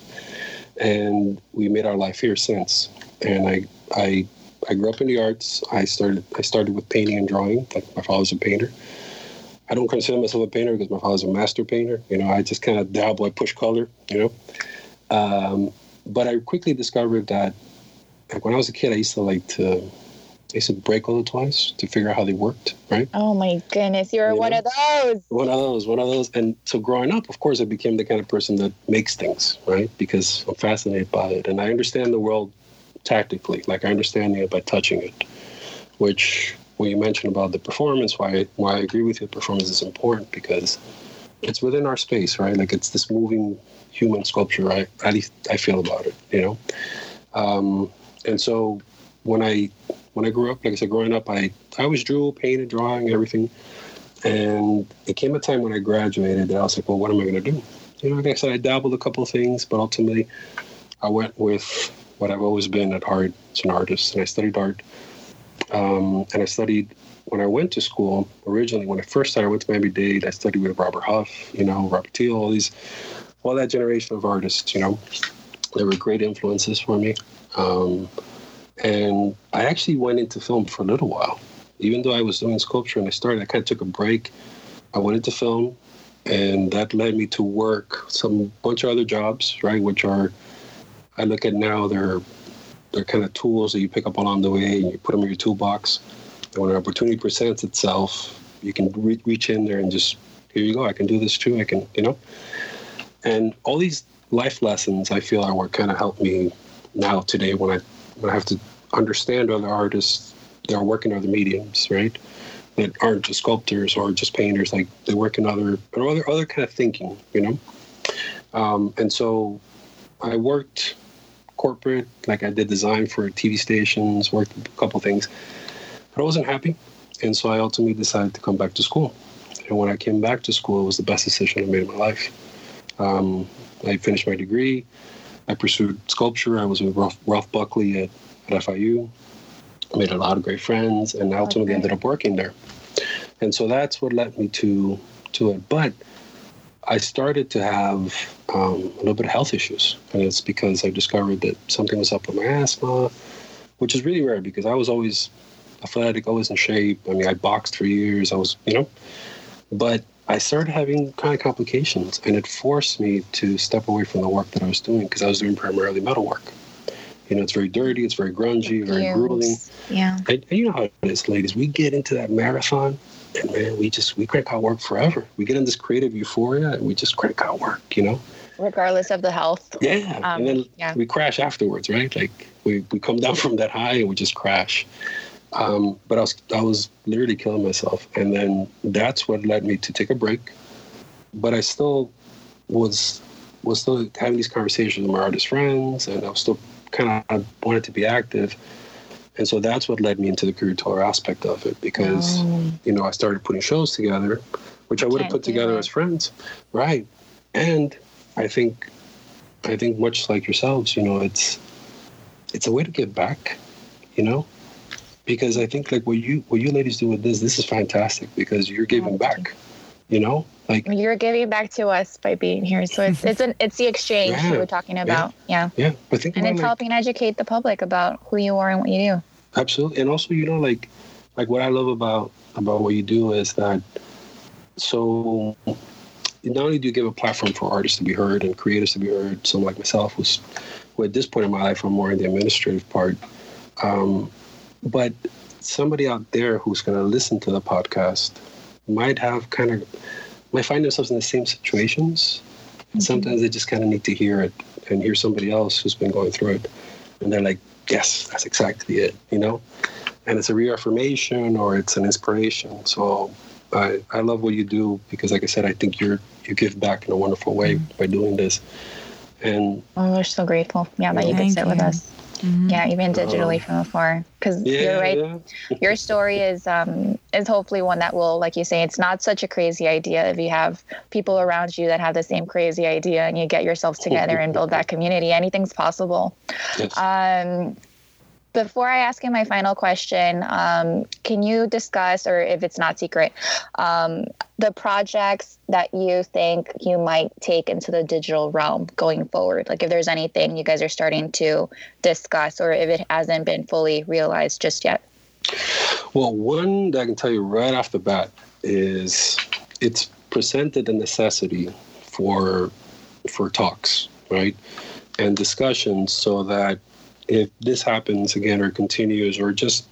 And we made our life here since. And I, I, I grew up in the arts. I started, I started with painting and drawing. Like my father's a painter. I don't consider myself a painter because my father's a master painter. You know, I just kind of dabble. I push color. You know, um, but I quickly discovered that, like when I was a kid, I used to like to, I used to break all the toys to figure out how they worked. Right. Oh my goodness, you're You one know? of those. One of those, one of those. And so growing up, of course, I became the kind of person that makes things, right? Because I'm fascinated by it. And I understand the world tactically, like I understand it by touching it, which when you mentioned about the performance, why, why I agree with you, performance is important because it's within our space, right? Like it's this moving human sculpture, right? At least I feel about it, you know? Um, and so when I, when I grew up, like I said, growing up, I, I always drew, painted, drawing, everything. And it came a time when I graduated that I was like, well, what am I going to do? You know, like I said, I dabbled a couple things, but ultimately I went with what I've always been at heart as an artist. And I studied art. Um, and I studied, when I went to school, originally, when I first started, I went to Miami Dade. I studied with Robert Huff, you know, Robert Teal, all these, all that generation of artists, you know. They were great influences for me. Um, and I actually went into film for a little while even though I was doing sculpture and I started, I kind of took a break. I went into film, and that led me to work some bunch of other jobs, right? Which are, I look at now, they're they're kind of tools that you pick up along the way and you put them in your toolbox. And when an opportunity presents itself, you can re- reach in there and just here you go. I can do this too. I can, you know. And all these life lessons, I feel, are what kind of help me now today when I when I have to understand other artists that are working other mediums, right? That aren't just sculptors or just painters. Like they work in other other other kind of thinking, you know. Um, and so I worked corporate, like I did design for TV stations, worked a couple things, but I wasn't happy, and so I ultimately decided to come back to school. And when I came back to school, it was the best decision I made in my life. Um, I finished my degree. I pursued sculpture. I was with Ralph, Ralph Buckley at, at FIU. I made a lot of great friends, and I ultimately Okay. ended up working there. And so that's what led me to to it. But I started to have um, a little bit of health issues, and it's because I discovered that something was up with my asthma, which is really rare because I was always athletic, always in shape. I mean, I boxed for years. I was, you know, but I started having kind of complications, and it forced me to step away from the work that I was doing because I was doing primarily metal work. You know, it's very dirty, it's very grungy, very grueling. Yeah. And, and you know how it is, ladies. We get into that marathon, and man, we just we crank out work forever. We get in this creative euphoria, and we just crank out work. You know? Regardless of the health. Yeah. Um, and then yeah. we crash afterwards, right? Like we, we come down from that high and we just crash. Um, but I was I was literally killing myself, and then that's what led me to take a break. But I still was was still having these conversations with my artist friends, and I was still kind of wanted to be active. And so that's what led me into the curatorial aspect of it because Oh. you know I started putting shows together, which I would have put together it. as friends, right? And I think I think much like yourselves, you know, it's it's a way to give back, you know, because I think like what you what you ladies do with this, this is fantastic because you're giving back, you know, like You're giving back to us by being here. So it's it's an it's the exchange Yeah. you were talking about. Yeah. yeah, but think And it's like, helping educate the public about who you are and what you do. Absolutely. And also, you know, like like what I love about about what you do is that so not only do you give a platform for artists to be heard and creators to be heard, someone like myself who's who at this point in my life I'm more in the administrative part, um, but somebody out there who's going to listen to the podcast might have kind of might find themselves in the same situations. Mm-hmm. Sometimes they just kind of need to hear it and hear somebody else who's been going through it, and they're like, "Yes, that's exactly it," you know. And it's a reaffirmation or it's an inspiration. So I, I love what you do because, like I said, I think you're you give back in a wonderful way mm-hmm. by doing this. And oh, we're so grateful. Yeah, that you could sit you. with us. Mm-hmm. Yeah, even digitally from afar. Because yeah, you're right. Yeah. your story is um, is hopefully one that will, like you say, it's not such a crazy idea if you have people around you that have the same crazy idea and you get yourselves together and build that community. Anything's possible. Yes. Um, before I ask you my final question, um, can you discuss, or if it's not secret, um, the projects that you think you might take into the digital realm going forward? Like if there's anything you guys are starting to discuss, or if it hasn't been fully realized just yet? Well, one that I can tell you right off the bat is it's presented a necessity for for talks, right, and discussions, so that if this happens again or continues, or just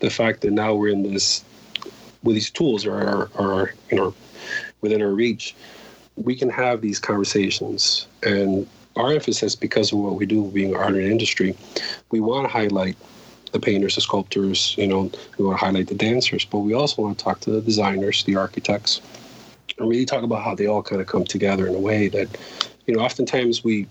the fact that now we're in this with these tools are are you know within our reach, we can have these conversations. And our emphasis, because of what we do, being art and industry, we want to highlight the painters, the sculptors. You know, we want to highlight the dancers, but we also want to talk to the designers, the architects, and really talk about how they all kind of come together in a way that, you know, oftentimes we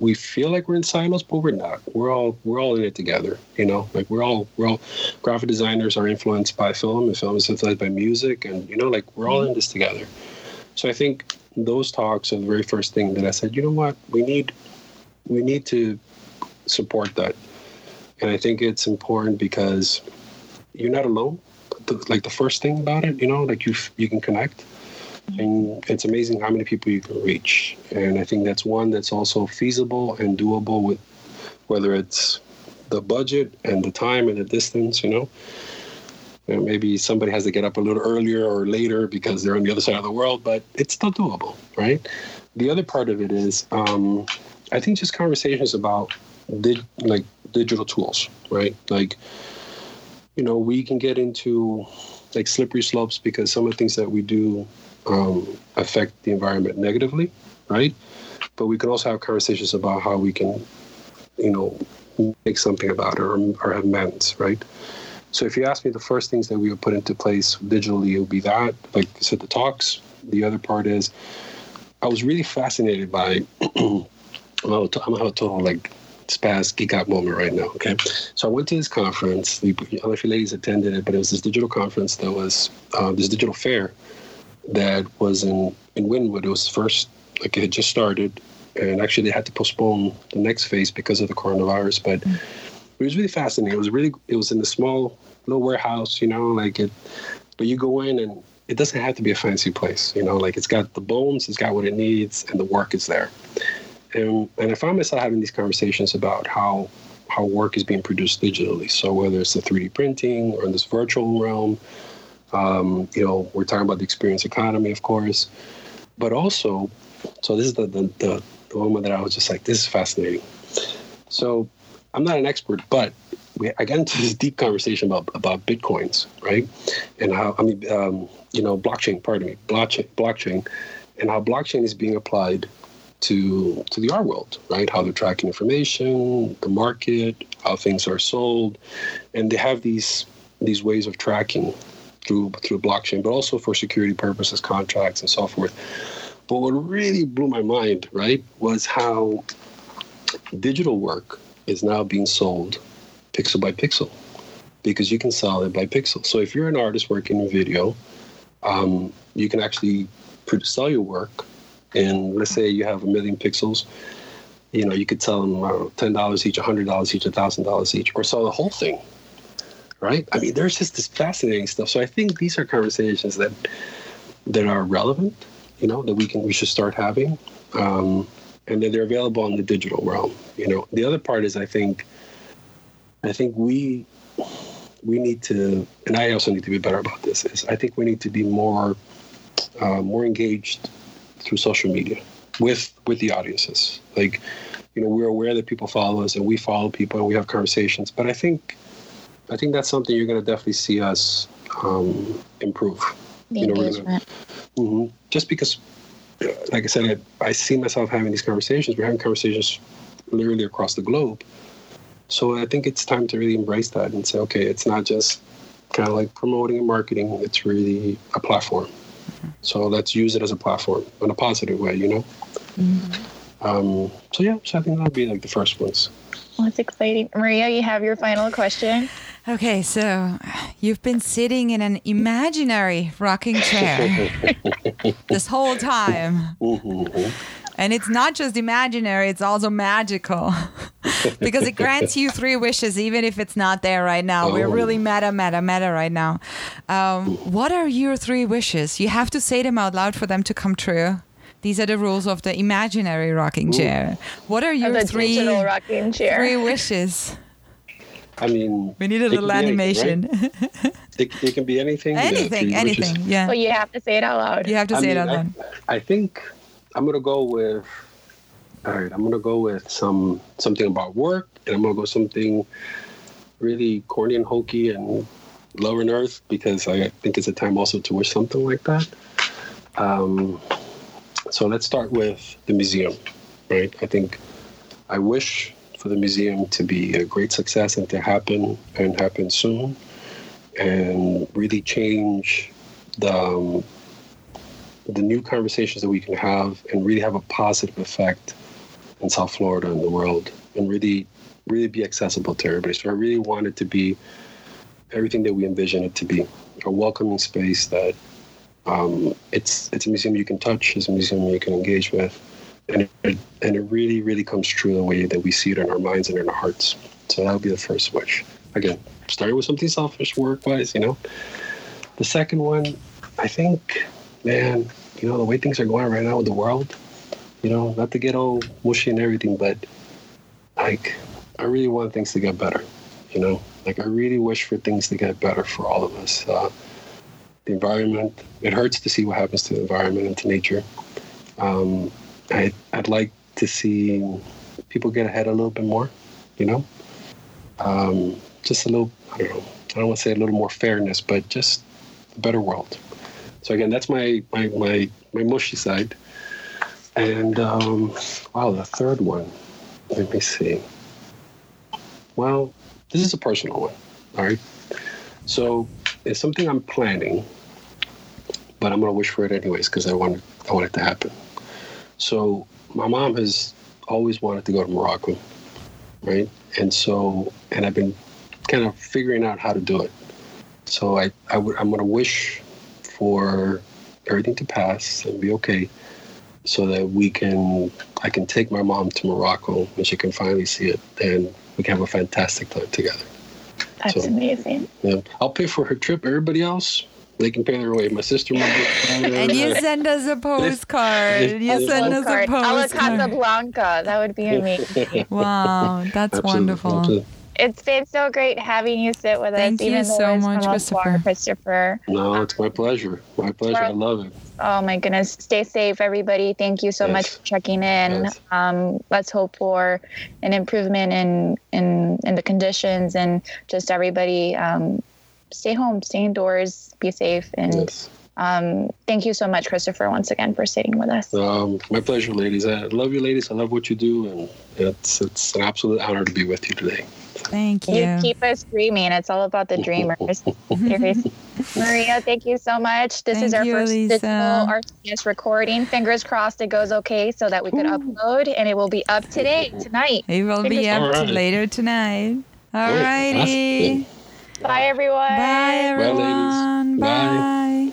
we feel like we're in silos, but we're not. We're all we're all in it together. You know, like we're all we're all graphic designers are influenced by film, and film is influenced by music, and you know, like we're all in this together. So I think those talks are the very first thing that I said. You know what? We need we need to support that, and I think it's important because you're not alone. like the first thing about it, you know, like you you can connect and it's amazing how many people you can reach. And I think that's one that's also feasible and doable with whether it's the budget and the time and the distance, you know. And maybe somebody has to get up a little earlier or later because they're on the other side of the world, but it's still doable, right? The other part of it is, um, I think, just conversations about like digital tools, right? Like, you know, we can get into like slippery slopes because some of the things that we do um, affect the environment negatively, right? But we can also have conversations about how we can, you know, make something about it or, or have amends, right? So if you ask me the first things that we would put into place digitally, it would be that, like I said, the talks. The other part is I was really fascinated by, I'm a total like spaz geek out moment right now. Okay. So I went to this conference. I don't know if you ladies attended it, but it was this digital conference that was uh, this digital fair that was in, in Wynwood. It was first, like it had just started. And actually, they had to postpone the next phase because of the coronavirus. But mm. it was really fascinating. It was really, it was in a small little warehouse, you know, like it, but you go in and it doesn't have to be a fancy place, you know, like it's got the bones, it's got what it needs, and the work is there. And, and I found myself having these conversations about how how work is being produced digitally. So whether it's the 3D printing or in this virtual realm, um, you know, we're talking about the experience economy, of course, but also, so this is the, the, the, the moment that I was just like, this is fascinating. So I'm not an expert, but we, I got into this deep conversation about, about Bitcoins, right? And how, I mean, um, you know, blockchain, pardon me, blockchain, blockchain, and how blockchain is being applied to to the art world, right? How they're tracking information, the market, how things are sold, and they have these these ways of tracking through through blockchain, but also for security purposes, contracts and so forth. But what really blew my mind, right, was how digital work is now being sold pixel by pixel because you can sell it by pixel. So if you're an artist working in video, um, you can actually sell your work, and let's say you have a million pixels. You know, you could sell them know, ten dollars each, hundred dollars each, thousand dollars each, or sell the whole thing right? I mean, there's just this fascinating stuff. So I think these are conversations that that are relevant, you know, that we can we should start having, um, and that they're available in the digital realm. You know, the other part is I think I think we we need to, and I also need to be better about this. Is I think we need to be more uh, more engaged through social media with with the audiences. Like, you know, we're aware that people follow us and we follow people and we have conversations. But I think I think that's something you're going to definitely see us um, improve. The You know, we're gonna- engagement. hmm Just because, like I said, I, I see myself having these conversations. We're having conversations literally across the globe. So I think it's time to really embrace that and say, okay, it's not just kind of like promoting and marketing. It's really a platform. So let's use it as a platform in a positive way, you know. Um, so yeah, so I think that'll be like the first ones. Well, that's exciting. Maria, you have your final question. Okay, so you've been sitting in an imaginary rocking chair this whole time. And it's not just imaginary, it's also magical. because it grants you three wishes, even if it's not there right now. We're Oh. really meta, meta, meta right now. Um, what are your three wishes? You have to say them out loud for them to come true. These are the rules of the imaginary rocking chair. What are your three, rocking chair. three wishes? I mean, We need a little be anything, animation. right? It, it can be anything. yeah, anything, three wishes. anything. Yeah. But you have to say it out loud. You have to I say it out loud. I, I think I'm gonna go with. All right, I'm gonna go with some something about work, and I'm gonna go something really corny and hokey and lower in earth because I think it's a time also to wish something like that. Um, so let's start with the museum, right? I think I wish for the museum to be a great success and to happen and happen soon, and really change the. Um, the new conversations that we can have and really have a positive effect in South Florida and the world and really really be accessible to everybody. So I really want it to be everything that we envision it to be. A welcoming space that um, it's it's a museum you can touch, it's a museum you can engage with. And it, and it really, really comes true the way that we see it in our minds and in our hearts. So that would be the first wish. Again, starting with something selfish work wise, you know. The second one, I think, man, you know, the way things are going right now with the world, you know, not to get all mushy and everything, but like, I really want things to get better, you know? Like, I really wish for things to get better for all of us. Uh, the environment, it hurts to see what happens to the environment and to nature. Um, I, I'd like to see people get ahead a little bit more, you know? Um, just a little, I don't know, I don't want to say a little more fairness, but just a better world. So again, that's my my my, my mushy side. And um, wow, the third one. Let me see. Well, this is a personal one. All right. So it's something I'm planning, but I'm gonna wish for it anyways because I want I want it to happen. So my mom has always wanted to go to Morocco, right? And so and I've been kind of figuring out how to do it. So I, I'm gonna wish for everything to pass and be okay so that we can I can take my mom to Morocco and she can finally see it and we can have a fantastic time together. That's So- amazing. Yeah. I'll pay for her trip. Everybody else, they can pay their way. My sister, my brother. And you send us a postcard. You send us a Postcard. A la. Casablanca. That would be amazing. Wow, that's Absolutely, wonderful. absolutely. It's been so great having you sit with Thank us. you even so much, from afar, Christopher. Christopher. No, it's my pleasure. My pleasure. I love it. Oh my goodness. Stay safe, everybody. Thank you so Yes. much for checking in. Yes. Um, let's hope for an improvement in, in, in the conditions and just everybody um, stay home, stay indoors, be safe. And Yes. um, thank you so much, Christopher, once again for sitting with us. Um, my pleasure, ladies. I love you, ladies. I love what you do, and it's it's an absolute honor to be with you today. Thank You you. keep us dreaming. It's all about the dreamers. Seriously. Maria, thank you so much. This is our you, first Lisa. digital RCS recording. Fingers crossed it goes okay so that we could upload and it will be up today, tonight. It will be Fingers up crossed. later tonight. All Great. righty. Awesome. Bye, everyone. Bye, ladies. everyone. Bye.